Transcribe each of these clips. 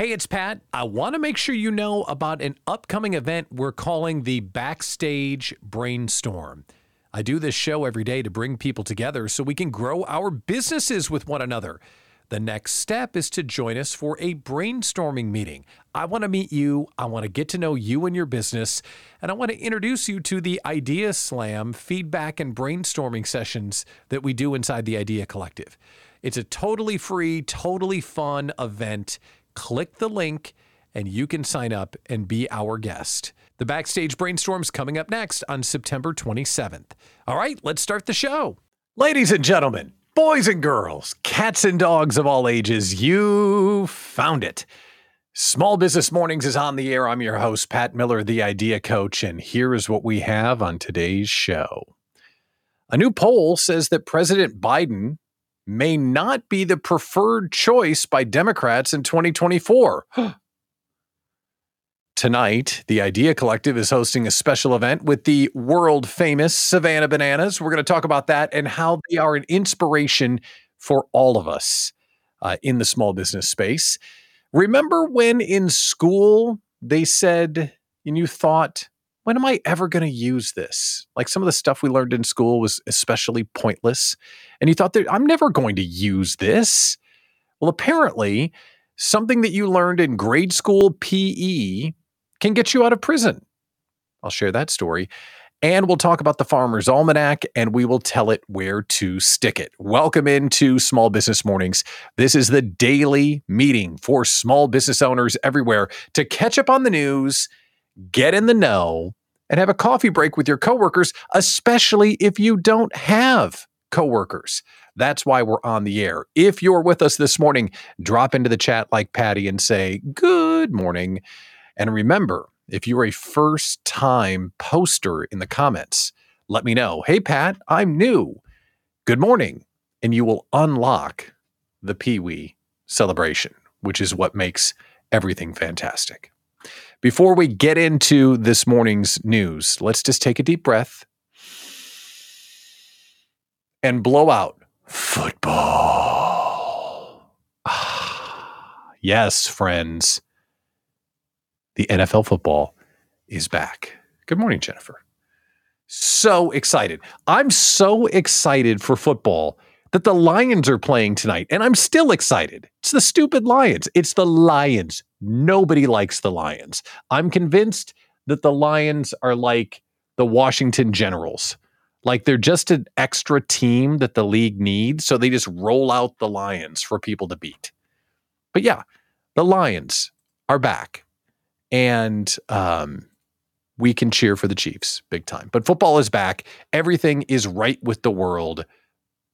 Hey, it's Pat. I want to make sure you know about an upcoming event we're calling the Backstage Brainstorm. I do this show every day to bring people together so we can grow our businesses with one another. The next step is to join us for a brainstorming meeting. I want to meet you, I want to get to know you and your business, and I want to introduce you to the Idea Slam feedback and brainstorming sessions that we do inside the Idea Collective. It's a totally free, totally fun event click the link and you can sign up and be our guest. The Backstage Brainstorm's coming up next on September 27th. All right, let's start the show. Ladies and gentlemen, boys and girls, cats and dogs of all ages, you found it. Small Business Mornings is on the air. I'm your host, Pat Miller, the Idea Coach, and here is what we have on today's show. A new poll says that President Biden may not be the preferred choice by Democrats in 2024. Tonight, the Idea Collective is hosting a special event with the world famous Savannah Bananas. We're going to talk about that and how they are an inspiration for all of us uh, in the small business space. Remember when in school they said, and you thought, when am I ever going to use this? Like some of the stuff we learned in school was especially pointless. And you thought that I'm never going to use this. Well, apparently, something that you learned in grade school PE can get you out of prison. I'll share that story. And we'll talk about the Farmer's Almanac and we will tell it where to stick it. Welcome into Small Business Mornings. This is the daily meeting for small business owners everywhere to catch up on the news, get in the know, and have a coffee break with your coworkers, especially if you don't have coworkers. That's why we're on the air. If you're with us this morning, drop into the chat like Patty and say, Good morning. And remember, if you're a first time poster in the comments, let me know. Hey, Pat, I'm new. Good morning. And you will unlock the Pee Wee celebration, which is what makes everything fantastic. Before we get into this morning's news, let's just take a deep breath and blow out football. yes, friends. The NFL football is back. Good morning, Jennifer. So excited. I'm so excited for football that the Lions are playing tonight, and I'm still excited. It's the stupid Lions. It's the Lions. Nobody likes the Lions. I'm convinced that the Lions are like the Washington Generals. Like they're just an extra team that the league needs. So they just roll out the Lions for people to beat. But yeah, the Lions are back. And um, we can cheer for the Chiefs big time. But football is back. Everything is right with the world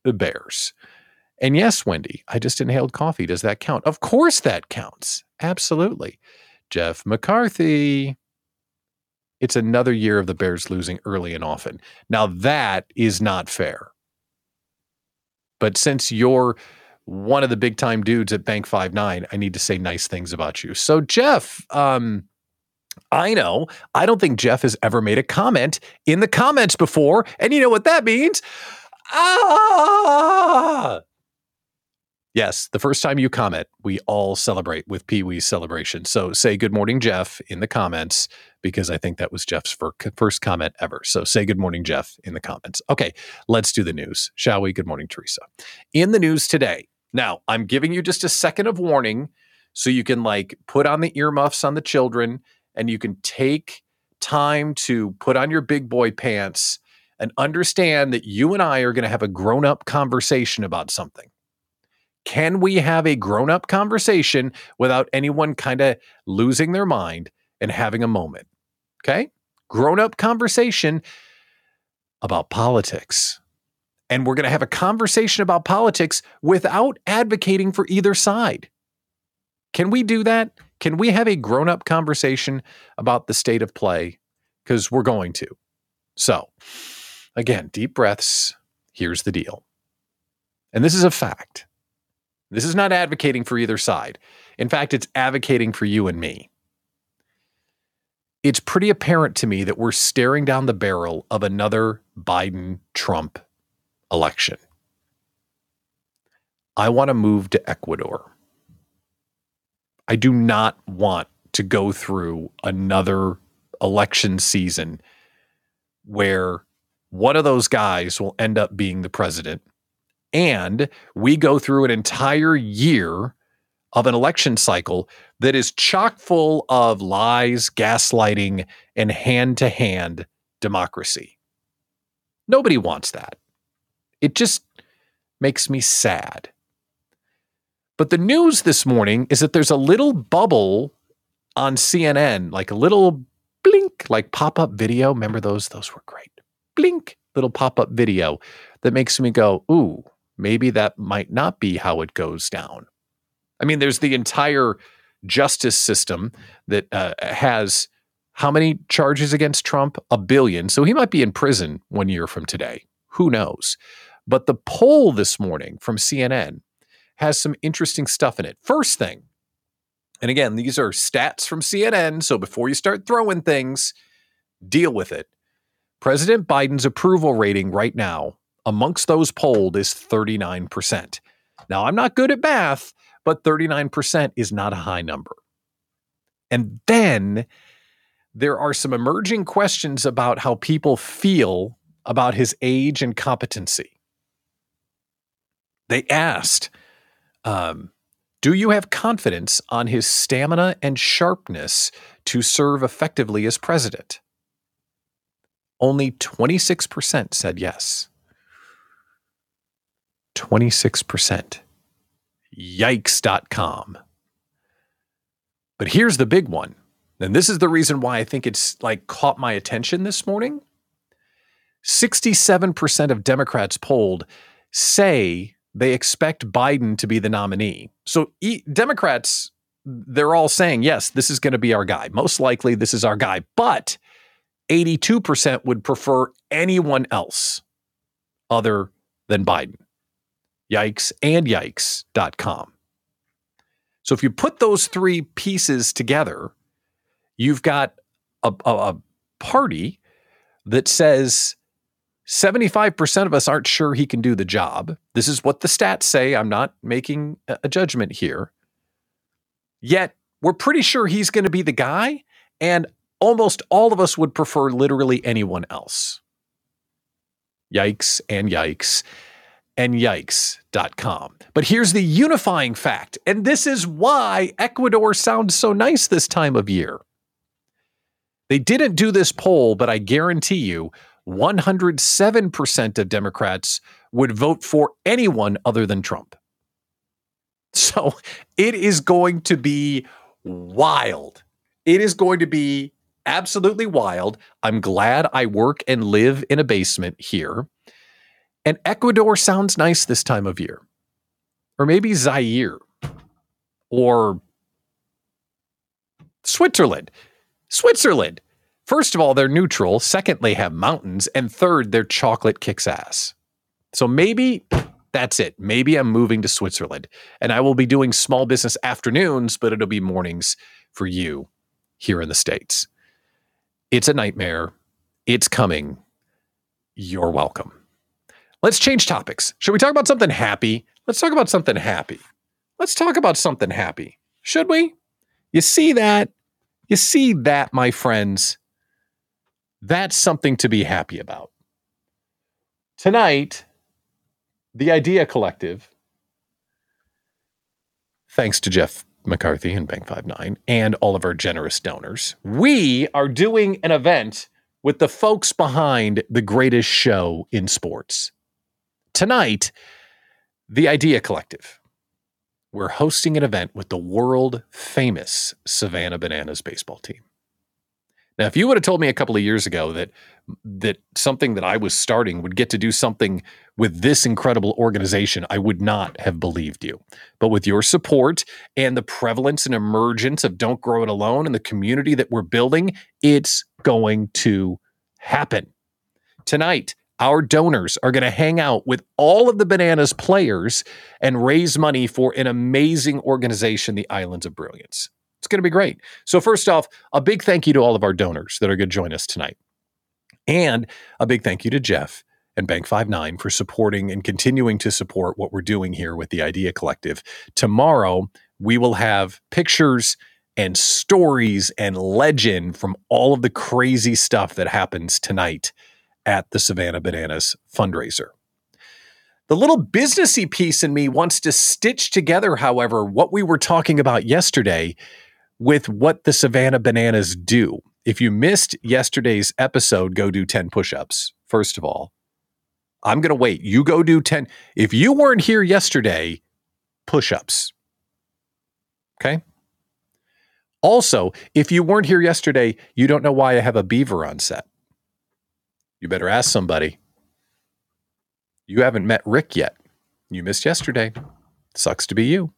the Bears. And yes, Wendy, I just inhaled coffee. Does that count? Of course that counts. Absolutely. Jeff McCarthy. It's another year of the Bears losing early and often. Now, that is not fair. But since you're one of the big time dudes at Bank Five Nine, I need to say nice things about you. So, Jeff, um, I know. I don't think Jeff has ever made a comment in the comments before. And you know what that means? Ah! Yes, the first time you comment, we all celebrate with Pee Wee's celebration. So say good morning, Jeff, in the comments, because I think that was Jeff's first comment ever. So say good morning, Jeff, in the comments. Okay, let's do the news, shall we? Good morning, Teresa. In the news today, now I'm giving you just a second of warning so you can like put on the earmuffs on the children and you can take time to put on your big boy pants and understand that you and I are going to have a grown up conversation about something. Can we have a grown up conversation without anyone kind of losing their mind and having a moment? Okay. Grown up conversation about politics. And we're going to have a conversation about politics without advocating for either side. Can we do that? Can we have a grown up conversation about the state of play? Because we're going to. So, Again, deep breaths. Here's the deal. And this is a fact. This is not advocating for either side. In fact, it's advocating for you and me. It's pretty apparent to me that we're staring down the barrel of another Biden Trump election. I want to move to Ecuador. I do not want to go through another election season where one of those guys will end up being the president. And we go through an entire year of an election cycle that is chock full of lies, gaslighting, and hand to hand democracy. Nobody wants that. It just makes me sad. But the news this morning is that there's a little bubble on CNN, like a little blink, like pop up video. Remember those? Those were great. Blink, little pop up video that makes me go, ooh, maybe that might not be how it goes down. I mean, there's the entire justice system that uh, has how many charges against Trump? A billion. So he might be in prison one year from today. Who knows? But the poll this morning from CNN has some interesting stuff in it. First thing, and again, these are stats from CNN. So before you start throwing things, deal with it. President Biden's approval rating right now amongst those polled is 39%. Now, I'm not good at math, but 39% is not a high number. And then there are some emerging questions about how people feel about his age and competency. They asked, um, Do you have confidence on his stamina and sharpness to serve effectively as president? Only 26% said yes. 26%. Yikes.com. But here's the big one. And this is the reason why I think it's like caught my attention this morning. 67% of Democrats polled say they expect Biden to be the nominee. So e- Democrats, they're all saying, yes, this is going to be our guy. Most likely, this is our guy. But 82% would prefer anyone else other than Biden. Yikes and yikes.com. So if you put those three pieces together, you've got a, a, a party that says 75% of us aren't sure he can do the job. This is what the stats say. I'm not making a judgment here. Yet we're pretty sure he's going to be the guy. And almost all of us would prefer literally anyone else. Yikes and yikes and yikes.com. But here's the unifying fact, and this is why Ecuador sounds so nice this time of year. They didn't do this poll, but I guarantee you 107% of Democrats would vote for anyone other than Trump. So it is going to be wild. It is going to be absolutely wild. I'm glad I work and live in a basement here. And Ecuador sounds nice this time of year. Or maybe Zaire or Switzerland. Switzerland. First of all, they're neutral. Second, they have mountains. And third, their chocolate kicks ass. So maybe that's it. Maybe I'm moving to Switzerland and I will be doing small business afternoons, but it'll be mornings for you here in the States. It's a nightmare. It's coming. You're welcome. Let's change topics. Should we talk about something happy? Let's talk about something happy. Let's talk about something happy. Should we? You see that? You see that, my friends? That's something to be happy about. Tonight, the Idea Collective, thanks to Jeff McCarthy and Bank 59 and all of our generous donors, we are doing an event with the folks behind the greatest show in sports. Tonight, the Idea Collective. We're hosting an event with the world famous Savannah Bananas baseball team. Now, if you would have told me a couple of years ago that that something that I was starting would get to do something with this incredible organization, I would not have believed you. But with your support and the prevalence and emergence of Don't Grow It Alone and the community that we're building, it's going to happen. Tonight, our donors are going to hang out with all of the Bananas players and raise money for an amazing organization, the Islands of Brilliance. It's going to be great. So, first off, a big thank you to all of our donors that are going to join us tonight. And a big thank you to Jeff and Bank 59 for supporting and continuing to support what we're doing here with the Idea Collective. Tomorrow, we will have pictures and stories and legend from all of the crazy stuff that happens tonight at the Savannah Bananas fundraiser. The little businessy piece in me wants to stitch together, however, what we were talking about yesterday with what the Savannah Bananas do. If you missed yesterday's episode, go do 10 push ups, first of all. I'm going to wait. You go do 10. If you weren't here yesterday, push ups. Okay. Also, if you weren't here yesterday, you don't know why I have a beaver on set. You better ask somebody. You haven't met Rick yet. You missed yesterday. Sucks to be you.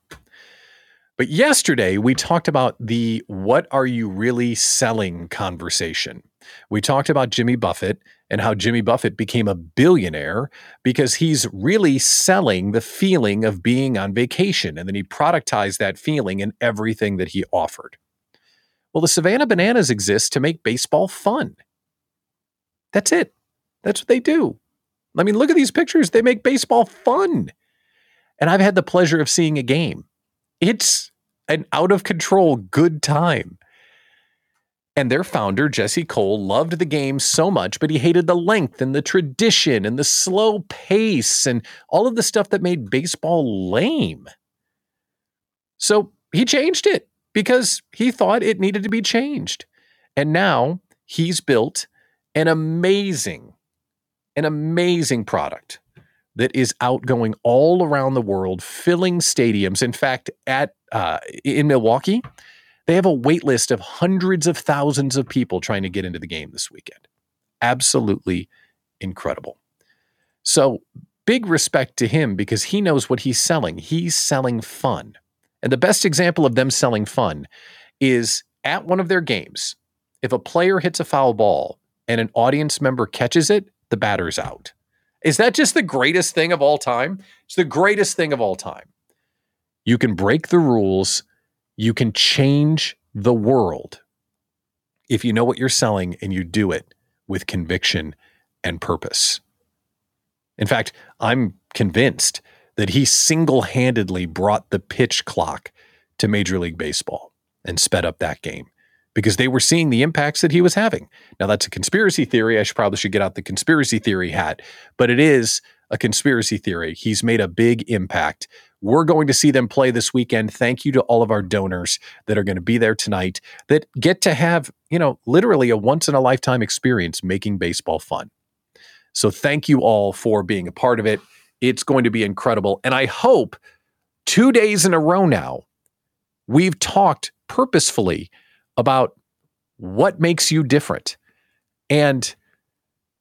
But yesterday, we talked about the what are you really selling conversation. We talked about Jimmy Buffett and how Jimmy Buffett became a billionaire because he's really selling the feeling of being on vacation. And then he productized that feeling in everything that he offered. Well, the Savannah Bananas exist to make baseball fun. That's it. That's what they do. I mean, look at these pictures. They make baseball fun. And I've had the pleasure of seeing a game. It's an out of control good time. And their founder, Jesse Cole, loved the game so much, but he hated the length and the tradition and the slow pace and all of the stuff that made baseball lame. So he changed it because he thought it needed to be changed. And now he's built an amazing an amazing product that is outgoing all around the world, filling stadiums. In fact, at uh, in Milwaukee, they have a wait list of hundreds of thousands of people trying to get into the game this weekend. Absolutely incredible. So, big respect to him because he knows what he's selling. He's selling fun. And the best example of them selling fun is at one of their games. If a player hits a foul ball and an audience member catches it, the batter's out. Is that just the greatest thing of all time? It's the greatest thing of all time. You can break the rules, you can change the world if you know what you're selling and you do it with conviction and purpose. In fact, I'm convinced that he single handedly brought the pitch clock to Major League Baseball and sped up that game because they were seeing the impacts that he was having. Now that's a conspiracy theory. I should probably should get out the conspiracy theory hat, but it is a conspiracy theory. He's made a big impact. We're going to see them play this weekend. Thank you to all of our donors that are going to be there tonight that get to have, you know, literally a once in a lifetime experience making baseball fun. So thank you all for being a part of it. It's going to be incredible. And I hope two days in a row now, we've talked purposefully about what makes you different and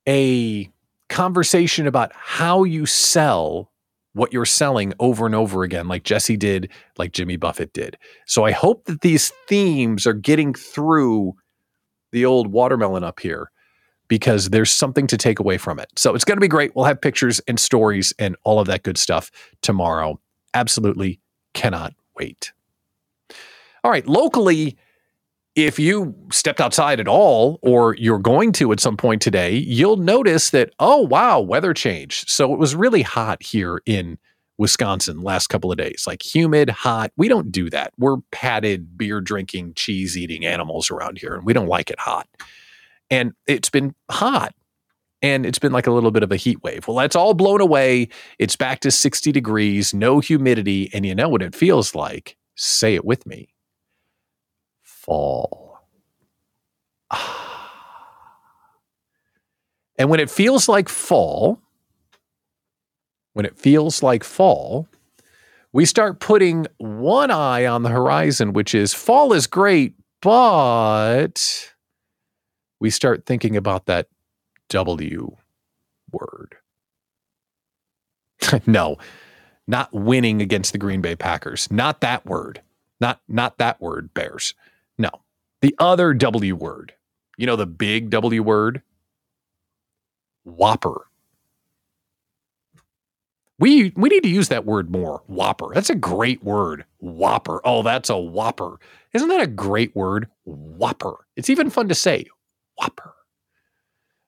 a conversation about how you sell what you're selling over and over again, like Jesse did, like Jimmy Buffett did. So I hope that these themes are getting through the old watermelon up here because there's something to take away from it. So it's going to be great. We'll have pictures and stories and all of that good stuff tomorrow. Absolutely cannot wait. All right, locally, if you stepped outside at all or you're going to at some point today, you'll notice that, oh, wow, weather changed. So it was really hot here in Wisconsin last couple of days, like humid, hot. We don't do that. We're padded, beer drinking, cheese eating animals around here, and we don't like it hot. And it's been hot and it's been like a little bit of a heat wave. Well, that's all blown away. It's back to 60 degrees, no humidity. And you know what it feels like? Say it with me fall. And when it feels like fall, when it feels like fall, we start putting one eye on the horizon, which is fall is great, but we start thinking about that W word. no, not winning against the Green Bay Packers. Not that word. Not not that word, Bears. The other W word, you know, the big W word, whopper. We we need to use that word more. Whopper. That's a great word. Whopper. Oh, that's a whopper. Isn't that a great word? Whopper. It's even fun to say. Whopper.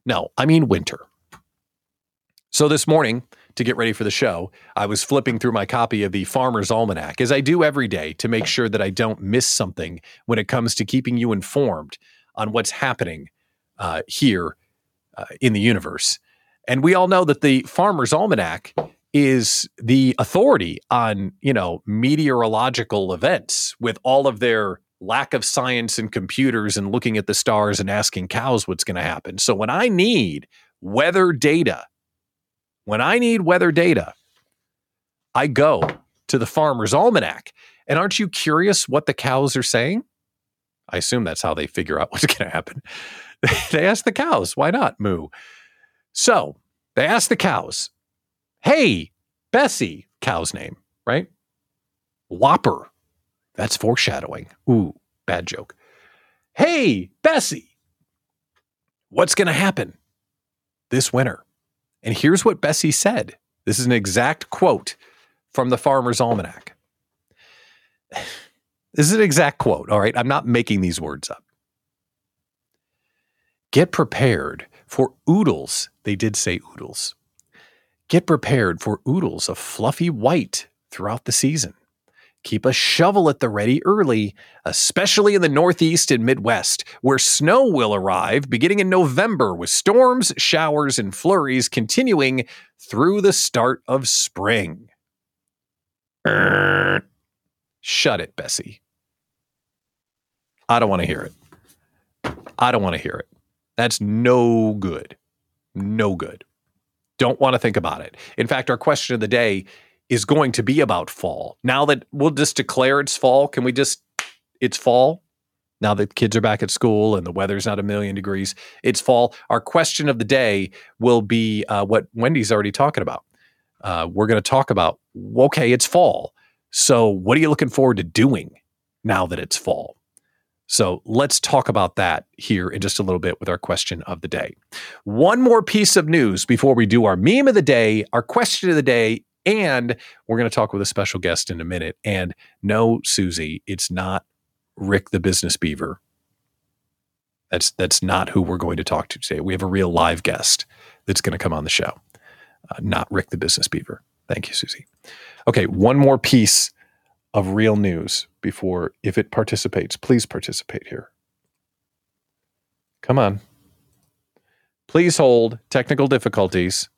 No, I mean winter. So this morning, to get ready for the show, I was flipping through my copy of the Farmer's Almanac, as I do every day, to make sure that I don't miss something when it comes to keeping you informed on what's happening uh, here uh, in the universe. And we all know that the Farmer's Almanac is the authority on, you know, meteorological events with all of their lack of science and computers and looking at the stars and asking cows what's going to happen. So when I need weather data, when I need weather data, I go to the Farmer's Almanac. And aren't you curious what the cows are saying? I assume that's how they figure out what's going to happen. they ask the cows, why not moo? So they ask the cows, hey, Bessie, cow's name, right? Whopper, that's foreshadowing. Ooh, bad joke. Hey, Bessie, what's going to happen this winter? And here's what Bessie said. This is an exact quote from the Farmer's Almanac. This is an exact quote. All right. I'm not making these words up. Get prepared for oodles. They did say oodles. Get prepared for oodles of fluffy white throughout the season. Keep a shovel at the ready early, especially in the Northeast and Midwest, where snow will arrive beginning in November with storms, showers, and flurries continuing through the start of spring. Shut it, Bessie. I don't want to hear it. I don't want to hear it. That's no good. No good. Don't want to think about it. In fact, our question of the day is going to be about fall. Now that we'll just declare it's fall, can we just, it's fall? Now that kids are back at school and the weather's not a million degrees, it's fall. Our question of the day will be uh, what Wendy's already talking about. Uh, we're going to talk about, okay, it's fall. So what are you looking forward to doing now that it's fall? So let's talk about that here in just a little bit with our question of the day. One more piece of news before we do our meme of the day, our question of the day, and we're going to talk with a special guest in a minute. And no, Susie, it's not Rick the Business Beaver. That's that's not who we're going to talk to today. We have a real live guest that's going to come on the show, uh, not Rick the Business Beaver. Thank you, Susie. Okay, one more piece of real news before, if it participates, please participate here. Come on. Please hold technical difficulties.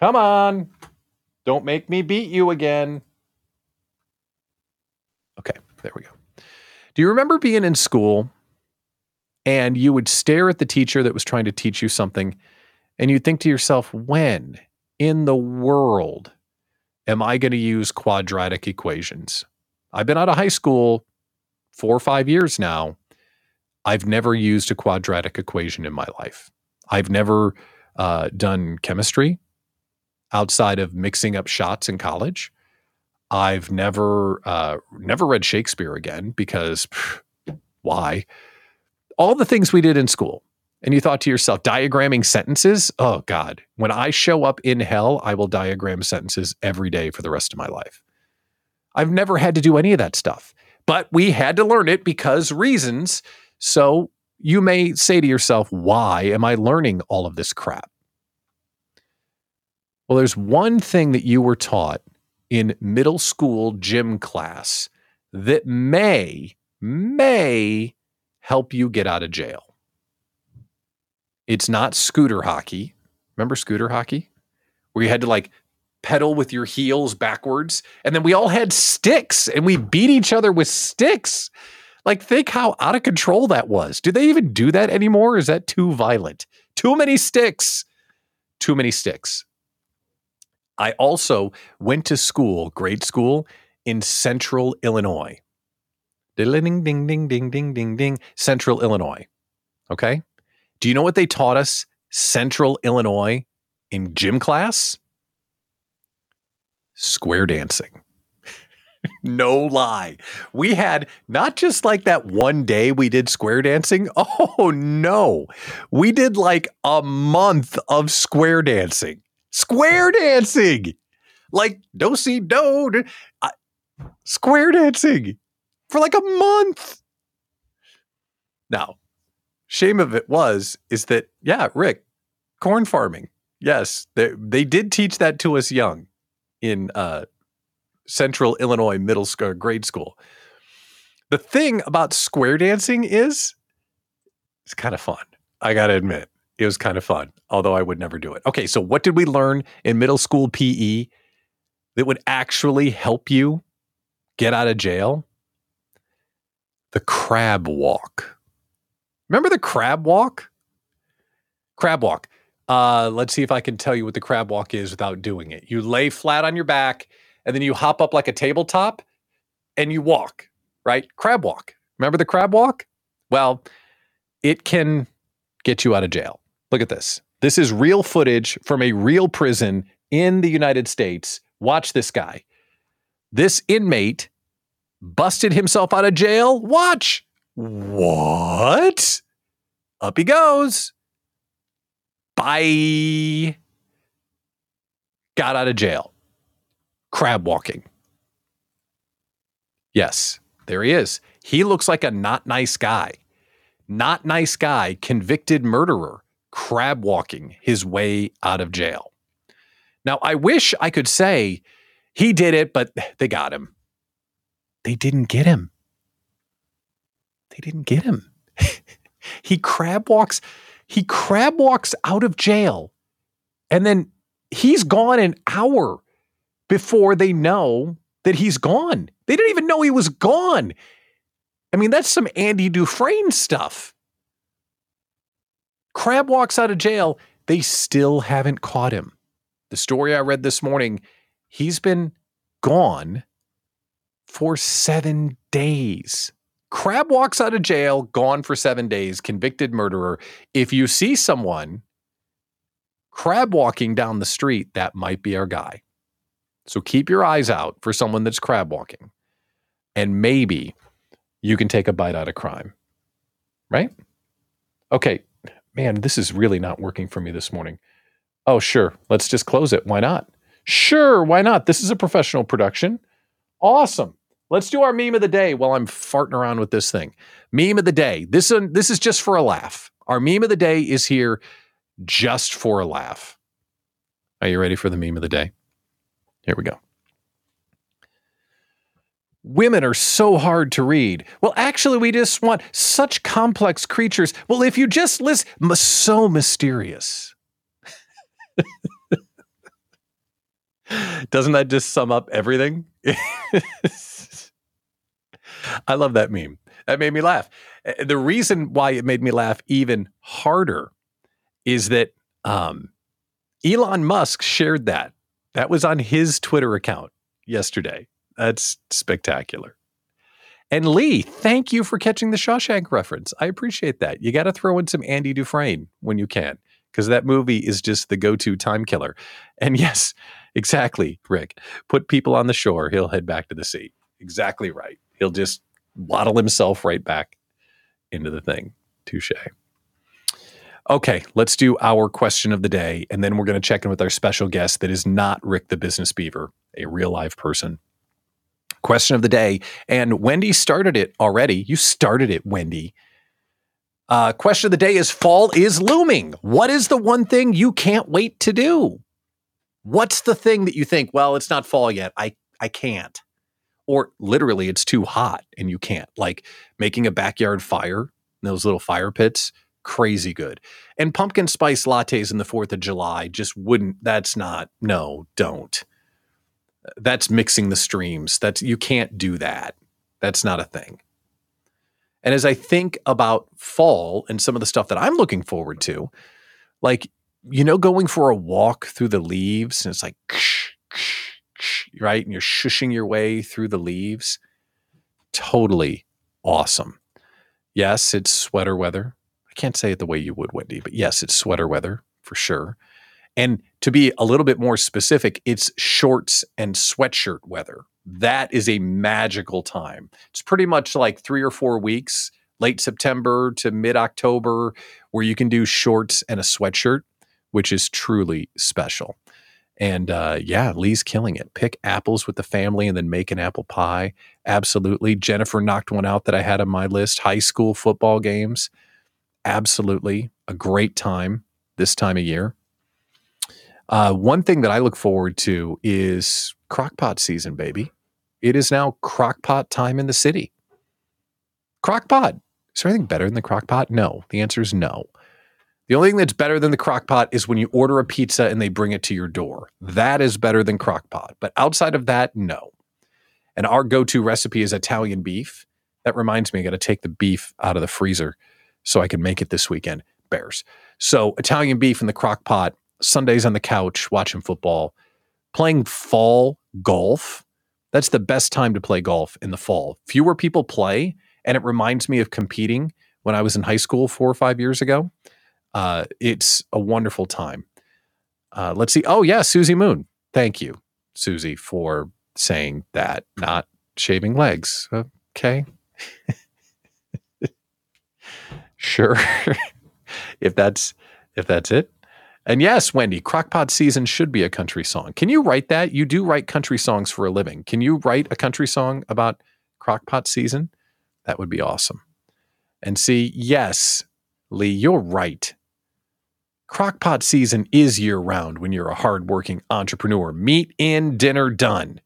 Come on. Don't make me beat you again. Okay, there we go. Do you remember being in school and you would stare at the teacher that was trying to teach you something and you'd think to yourself, when in the world am I going to use quadratic equations? I've been out of high school four or five years now. I've never used a quadratic equation in my life. I've never uh, done chemistry outside of mixing up shots in college. I've never uh, never read Shakespeare again because why? All the things we did in school. And you thought to yourself, diagramming sentences? Oh God, when I show up in hell, I will diagram sentences every day for the rest of my life. I've never had to do any of that stuff, but we had to learn it because reasons. So you may say to yourself, why am I learning all of this crap? Well, there's one thing that you were taught in middle school gym class that may, may help you get out of jail. It's not scooter hockey. Remember scooter hockey? Where you had to like pedal with your heels backwards. And then we all had sticks and we beat each other with sticks. Like, think how out of control that was. Do they even do that anymore? is that too violent? Too many sticks. Too many sticks. I also went to school, grade school, in central Illinois. Ding, ding, ding, ding, ding, ding, ding. Central Illinois. Okay. Do you know what they taught us, central Illinois, in gym class? Square dancing. no lie. We had not just like that one day we did square dancing. Oh, no. We did like a month of square dancing square dancing. Like do see do square dancing for like a month. Now, shame of it was is that yeah, Rick, corn farming. Yes, they, they did teach that to us young in uh, Central Illinois middle school, grade school. The thing about square dancing is it's kind of fun. I got to admit, it was kind of fun, although I would never do it. Okay, so what did we learn in middle school PE that would actually help you get out of jail? The crab walk. Remember the crab walk? Crab walk. Uh, let's see if I can tell you what the crab walk is without doing it. You lay flat on your back and then you hop up like a tabletop and you walk, right? Crab walk. Remember the crab walk? Well, it can get you out of jail. Look at this. This is real footage from a real prison in the United States. Watch this guy. This inmate busted himself out of jail. Watch. What? Up he goes. Bye. Got out of jail. Crab walking. Yes, there he is. He looks like a not nice guy. Not nice guy, convicted murderer, crab walking his way out of jail. Now, I wish I could say he did it, but they got him. They didn't get him. They didn't get him. he crab walks he crab walks out of jail and then he's gone an hour before they know that he's gone. They didn't even know he was gone. I mean, that's some Andy Dufresne stuff. Crab walks out of jail. They still haven't caught him. The story I read this morning, he's been gone for seven days. Crab walks out of jail, gone for seven days, convicted murderer. If you see someone crab walking down the street, that might be our guy. So keep your eyes out for someone that's crab walking. And maybe you can take a bite out of crime. Right? Okay. Man, this is really not working for me this morning. Oh, sure. Let's just close it. Why not? Sure. Why not? This is a professional production. Awesome. Let's do our meme of the day while I'm farting around with this thing. Meme of the day. This, uh, this is just for a laugh. Our meme of the day is here just for a laugh. Are you ready for the meme of the day? Here we go. Women are so hard to read. Well, actually, we just want such complex creatures. Well, if you just list, so mysterious. Doesn't that just sum up everything? I love that meme. That made me laugh. Uh, the reason why it made me laugh even harder is that um, Elon Musk shared that. That was on his Twitter account yesterday. That's spectacular. And Lee, thank you for catching the Shawshank reference. I appreciate that. You got to throw in some Andy Dufresne when you can, because that movie is just the go to time killer. And yes, exactly, Rick. Put people on the shore, he'll head back to the sea. Exactly right. He'll just waddle himself right back into the thing. Touche. Okay, let's do our question of the day, and then we're going to check in with our special guest that is not Rick the Business Beaver, a real live person. Question of the day, and Wendy started it already. You started it, Wendy. Uh, question of the day is Fall is looming. What is the one thing you can't wait to do? What's the thing that you think, well, it's not fall yet. I, I can't or literally it's too hot and you can't. Like making a backyard fire, those little fire pits, crazy good. And pumpkin spice lattes in the 4th of July just wouldn't that's not no, don't. That's mixing the streams. That's you can't do that. That's not a thing. And as I think about fall and some of the stuff that I'm looking forward to, like you know going for a walk through the leaves and it's like right? And you're shushing your way through the leaves. Totally awesome. Yes, it's sweater weather. I can't say it the way you would, Wendy, but yes, it's sweater weather for sure. And to be a little bit more specific, it's shorts and sweatshirt weather. That is a magical time. It's pretty much like three or four weeks, late September to mid October, where you can do shorts and a sweatshirt, which is truly special. And uh, yeah, Lee's killing it. Pick apples with the family and then make an apple pie. Absolutely. Jennifer knocked one out that I had on my list high school football games. Absolutely. A great time this time of year. Uh, one thing that I look forward to is crockpot season, baby. It is now crockpot time in the city. Crockpot. Is there anything better than the crockpot? No. The answer is no. The only thing that's better than the crockpot is when you order a pizza and they bring it to your door. That is better than crockpot. But outside of that, no. And our go to recipe is Italian beef. That reminds me, I got to take the beef out of the freezer so I can make it this weekend. Bears. So Italian beef in the crock pot, Sundays on the couch, watching football, playing fall golf. That's the best time to play golf in the fall. Fewer people play, and it reminds me of competing when I was in high school four or five years ago. Uh, it's a wonderful time. Uh, let's see. Oh, yeah, Susie Moon. Thank you, Susie, for saying that, not shaving legs. Okay. sure. if that's if that's it. And yes, Wendy, Crockpot season should be a country song. Can you write that? You do write country songs for a living. Can you write a country song about Crockpot season? That would be awesome. And see, yes, Lee, you're right. Crockpot season is year round when you're a hardworking entrepreneur. Meat in, dinner done.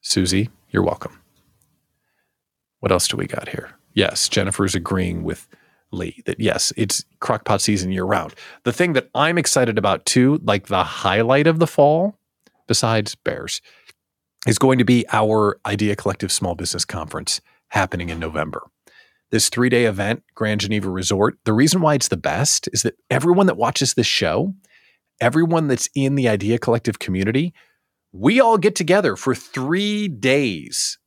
Susie, you're welcome. What else do we got here? Yes, Jennifer's agreeing with that yes, it's crockpot season year round. The thing that I'm excited about too, like the highlight of the fall, besides bears, is going to be our Idea Collective Small Business Conference happening in November. This three day event, Grand Geneva Resort, the reason why it's the best is that everyone that watches this show, everyone that's in the Idea Collective community, we all get together for three days.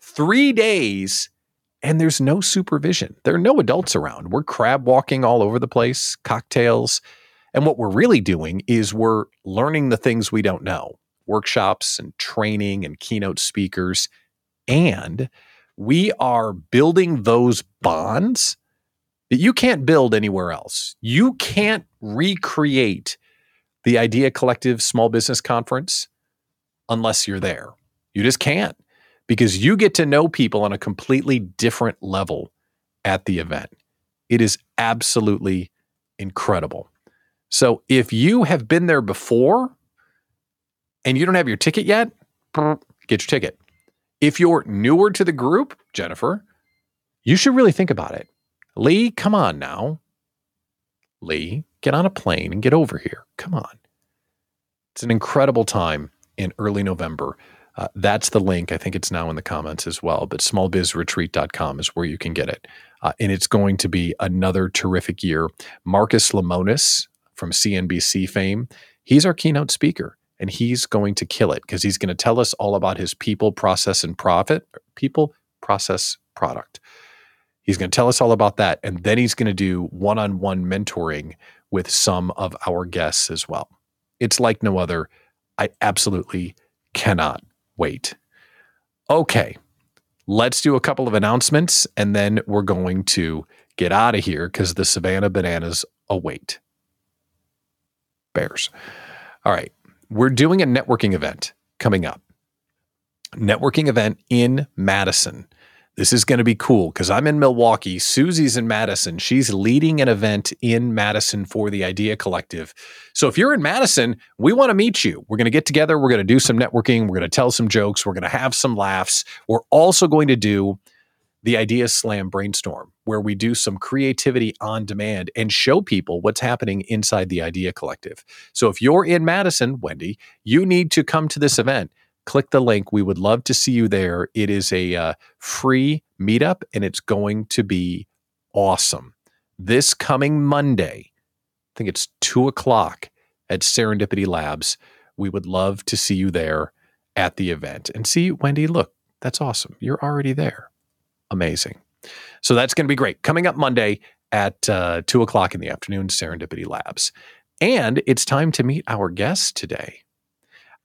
Three days and there's no supervision. There are no adults around. We're crab walking all over the place, cocktails. And what we're really doing is we're learning the things we don't know workshops and training and keynote speakers. And we are building those bonds that you can't build anywhere else. You can't recreate the Idea Collective Small Business Conference unless you're there. You just can't because you get to know people on a completely different level at the event. It is absolutely incredible. So if you have been there before and you don't have your ticket yet, get your ticket. If you're newer to the group, Jennifer, you should really think about it. Lee, come on now. Lee, get on a plane and get over here. Come on. It's an incredible time in early November uh, that's the link. I think it's now in the comments as well. But smallbizretreat.com is where you can get it. Uh, and it's going to be another terrific year. Marcus Lemonis from CNBC fame, he's our keynote speaker. And he's going to kill it because he's going to tell us all about his people, process, and profit, people, process, product. He's going to tell us all about that. And then he's going to do one on one mentoring with some of our guests as well. It's like no other. I absolutely cannot wait. Okay, let's do a couple of announcements and then we're going to get out of here because the Savannah Bananas await. Bears. All right, we're doing a networking event coming up. Networking event in Madison this is going to be cool because I'm in Milwaukee. Susie's in Madison. She's leading an event in Madison for the Idea Collective. So if you're in Madison, we want to meet you. We're going to get together. We're going to do some networking. We're going to tell some jokes. We're going to have some laughs. We're also going to do the Idea Slam brainstorm, where we do some creativity on demand and show people what's happening inside the Idea Collective. So if you're in Madison, Wendy, you need to come to this event click the link. We would love to see you there. It is a uh, free meetup and it's going to be awesome. This coming Monday, I think it's two o'clock at Serendipity Labs. We would love to see you there at the event and see Wendy. Look, that's awesome. You're already there. Amazing. So that's going to be great. Coming up Monday at uh, two o'clock in the afternoon, Serendipity Labs. And it's time to meet our guest today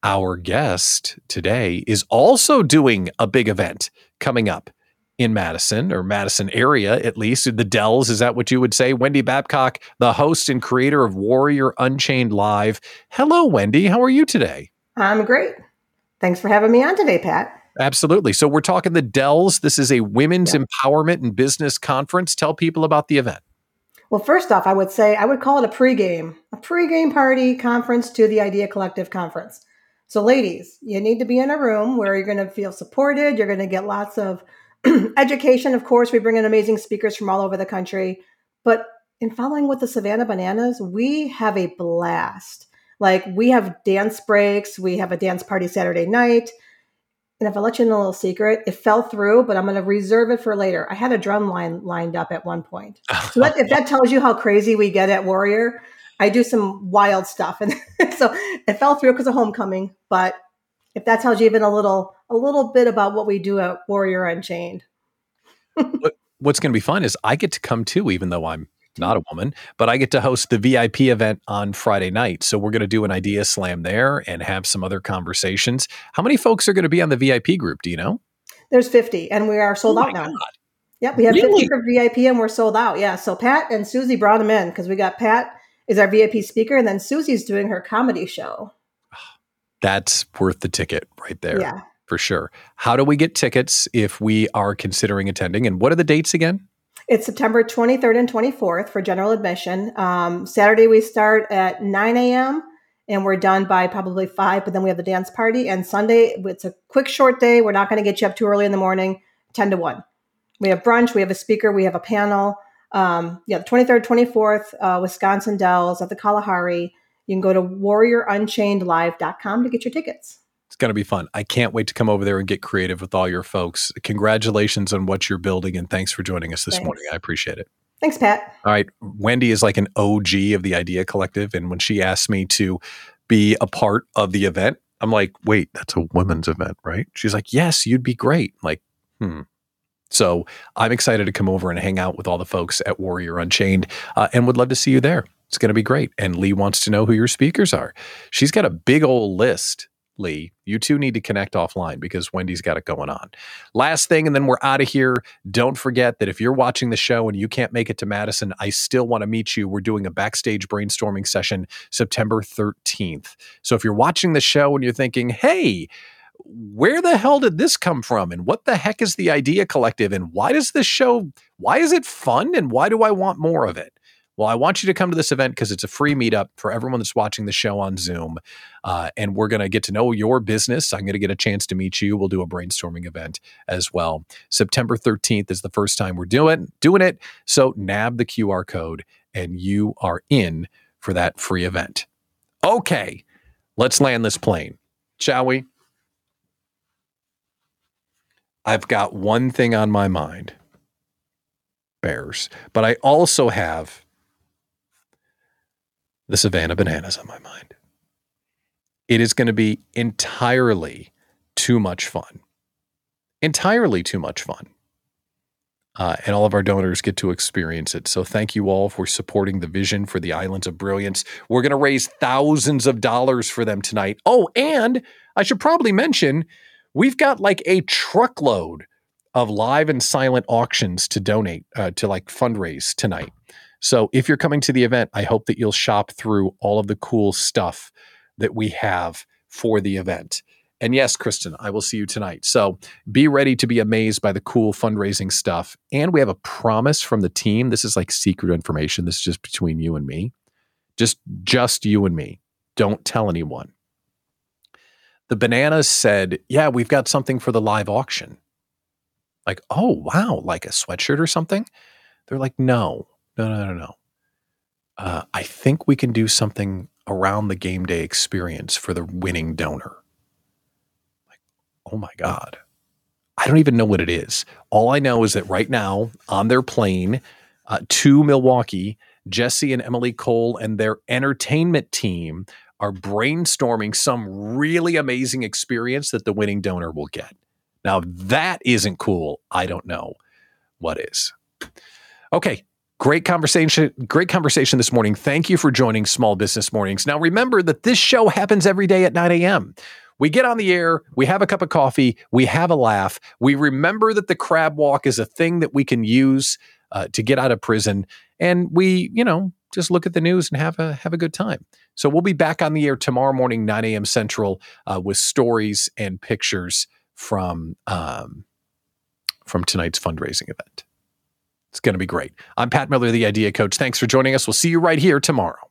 our guest today is also doing a big event coming up in Madison or Madison area, at least. The Dells, is that what you would say? Wendy Babcock, the host and creator of Warrior Unchained Live. Hello, Wendy. How are you today? I'm great. Thanks for having me on today, Pat. Absolutely. So, we're talking the Dells. This is a women's yeah. empowerment and business conference. Tell people about the event. Well, first off, I would say I would call it a pregame, a pregame party conference to the Idea Collective conference. So, ladies, you need to be in a room where you're going to feel supported. You're going to get lots of education. Of course, we bring in amazing speakers from all over the country. But in following with the Savannah Bananas, we have a blast. Like, we have dance breaks, we have a dance party Saturday night. And if I let you know a little secret, it fell through, but I'm going to reserve it for later. I had a drum line lined up at one point. So that, if that tells you how crazy we get at Warrior, I do some wild stuff, and so it fell through because of homecoming. But if that tells you even a little a little bit about what we do at Warrior Unchained. what, what's going to be fun is I get to come too, even though I'm not a woman, but I get to host the VIP event on Friday night. So we're going to do an idea slam there and have some other conversations. How many folks are going to be on the VIP group? Do you know? There's 50, and we are sold oh out now. God. Yep, we have really? 50 for VIP, and we're sold out. Yeah, so Pat and Susie brought them in because we got Pat is our VIP speaker, and then Susie's doing her comedy show. That's worth the ticket right there. Yeah. For sure. How do we get tickets if we are considering attending? And what are the dates again? It's September 23rd and 24th for general admission. Um, Saturday, we start at 9 a.m. and we're done by probably 5, but then we have the dance party. And Sunday, it's a quick, short day. We're not going to get you up too early in the morning, 10 to 1. We have brunch, we have a speaker, we have a panel. Um, yeah, the 23rd, 24th, uh, Wisconsin Dells at the Kalahari. You can go to warriorunchainedlive.com to get your tickets. It's going to be fun. I can't wait to come over there and get creative with all your folks. Congratulations on what you're building, and thanks for joining us this thanks. morning. I appreciate it. Thanks, Pat. All right. Wendy is like an OG of the Idea Collective. And when she asked me to be a part of the event, I'm like, wait, that's a women's event, right? She's like, yes, you'd be great. I'm like, hmm, so I'm excited to come over and hang out with all the folks at Warrior Unchained uh, and would love to see you there. It's going to be great. And Lee wants to know who your speakers are. She's got a big old list. Lee, you two need to connect offline because Wendy's got it going on. Last thing, and then we're out of here. Don't forget that if you're watching the show and you can't make it to Madison, I still want to meet you. We're doing a backstage brainstorming session September 13th. So if you're watching the show and you're thinking, hey, where the hell did this come from? And what the heck is the idea collective? And why does this show why is it fun? And why do i want more of it? Well i want you to come to this event because it's a free meetup for everyone that's watching the show on zoom uh, and we're going to get to know your business. I'm going to get a chance to meet you. We'll do a brainstorming event as well. September 13th is the first time we're doing doing it. So nab the qr code and you are in for that free event. Okay let's land this plane shall we I've got one thing on my mind bears, but I also have the Savannah Bananas on my mind. It is going to be entirely too much fun. Entirely too much fun. Uh, and all of our donors get to experience it. So thank you all for supporting the vision for the Islands of Brilliance. We're going to raise thousands of dollars for them tonight. Oh, and I should probably mention we've got like a truckload of live and silent auctions to donate uh, to like fundraise tonight. So if you're coming to the event, I hope that you'll shop through all of the cool stuff that we have for the event. And yes, Kristen, I will see you tonight. So be ready to be amazed by the cool fundraising stuff. And we have a promise from the team. This is like secret information. This is just between you and me. Just just you and me. Don't tell anyone the bananas said, Yeah, we've got something for the live auction. Like, oh, wow, like a sweatshirt or something? They're like, No, no, no, no, no. Uh, I think we can do something around the game day experience for the winning donor. Like, oh my God. I don't even know what it is. All I know is that right now on their plane uh, to Milwaukee, Jesse and Emily Cole and their entertainment team are brainstorming some really amazing experience that the winning donor will get. Now, that isn't cool. I don't know what is. Okay, great conversation. Great conversation this morning. Thank you for joining Small Business Mornings. Now, remember that this show happens every day at 9 a.m. We get on the air, we have a cup of coffee, we have a laugh, we remember that the crab walk is a thing that we can use uh, to get out of prison, and we, you know, just look at the news and have a have a good time. So we'll be back on the air tomorrow morning, 9 a.m. Central, uh, with stories and pictures from um, from tonight's fundraising event. It's going to be great. I'm Pat Miller, the Idea Coach. Thanks for joining us. We'll see you right here tomorrow.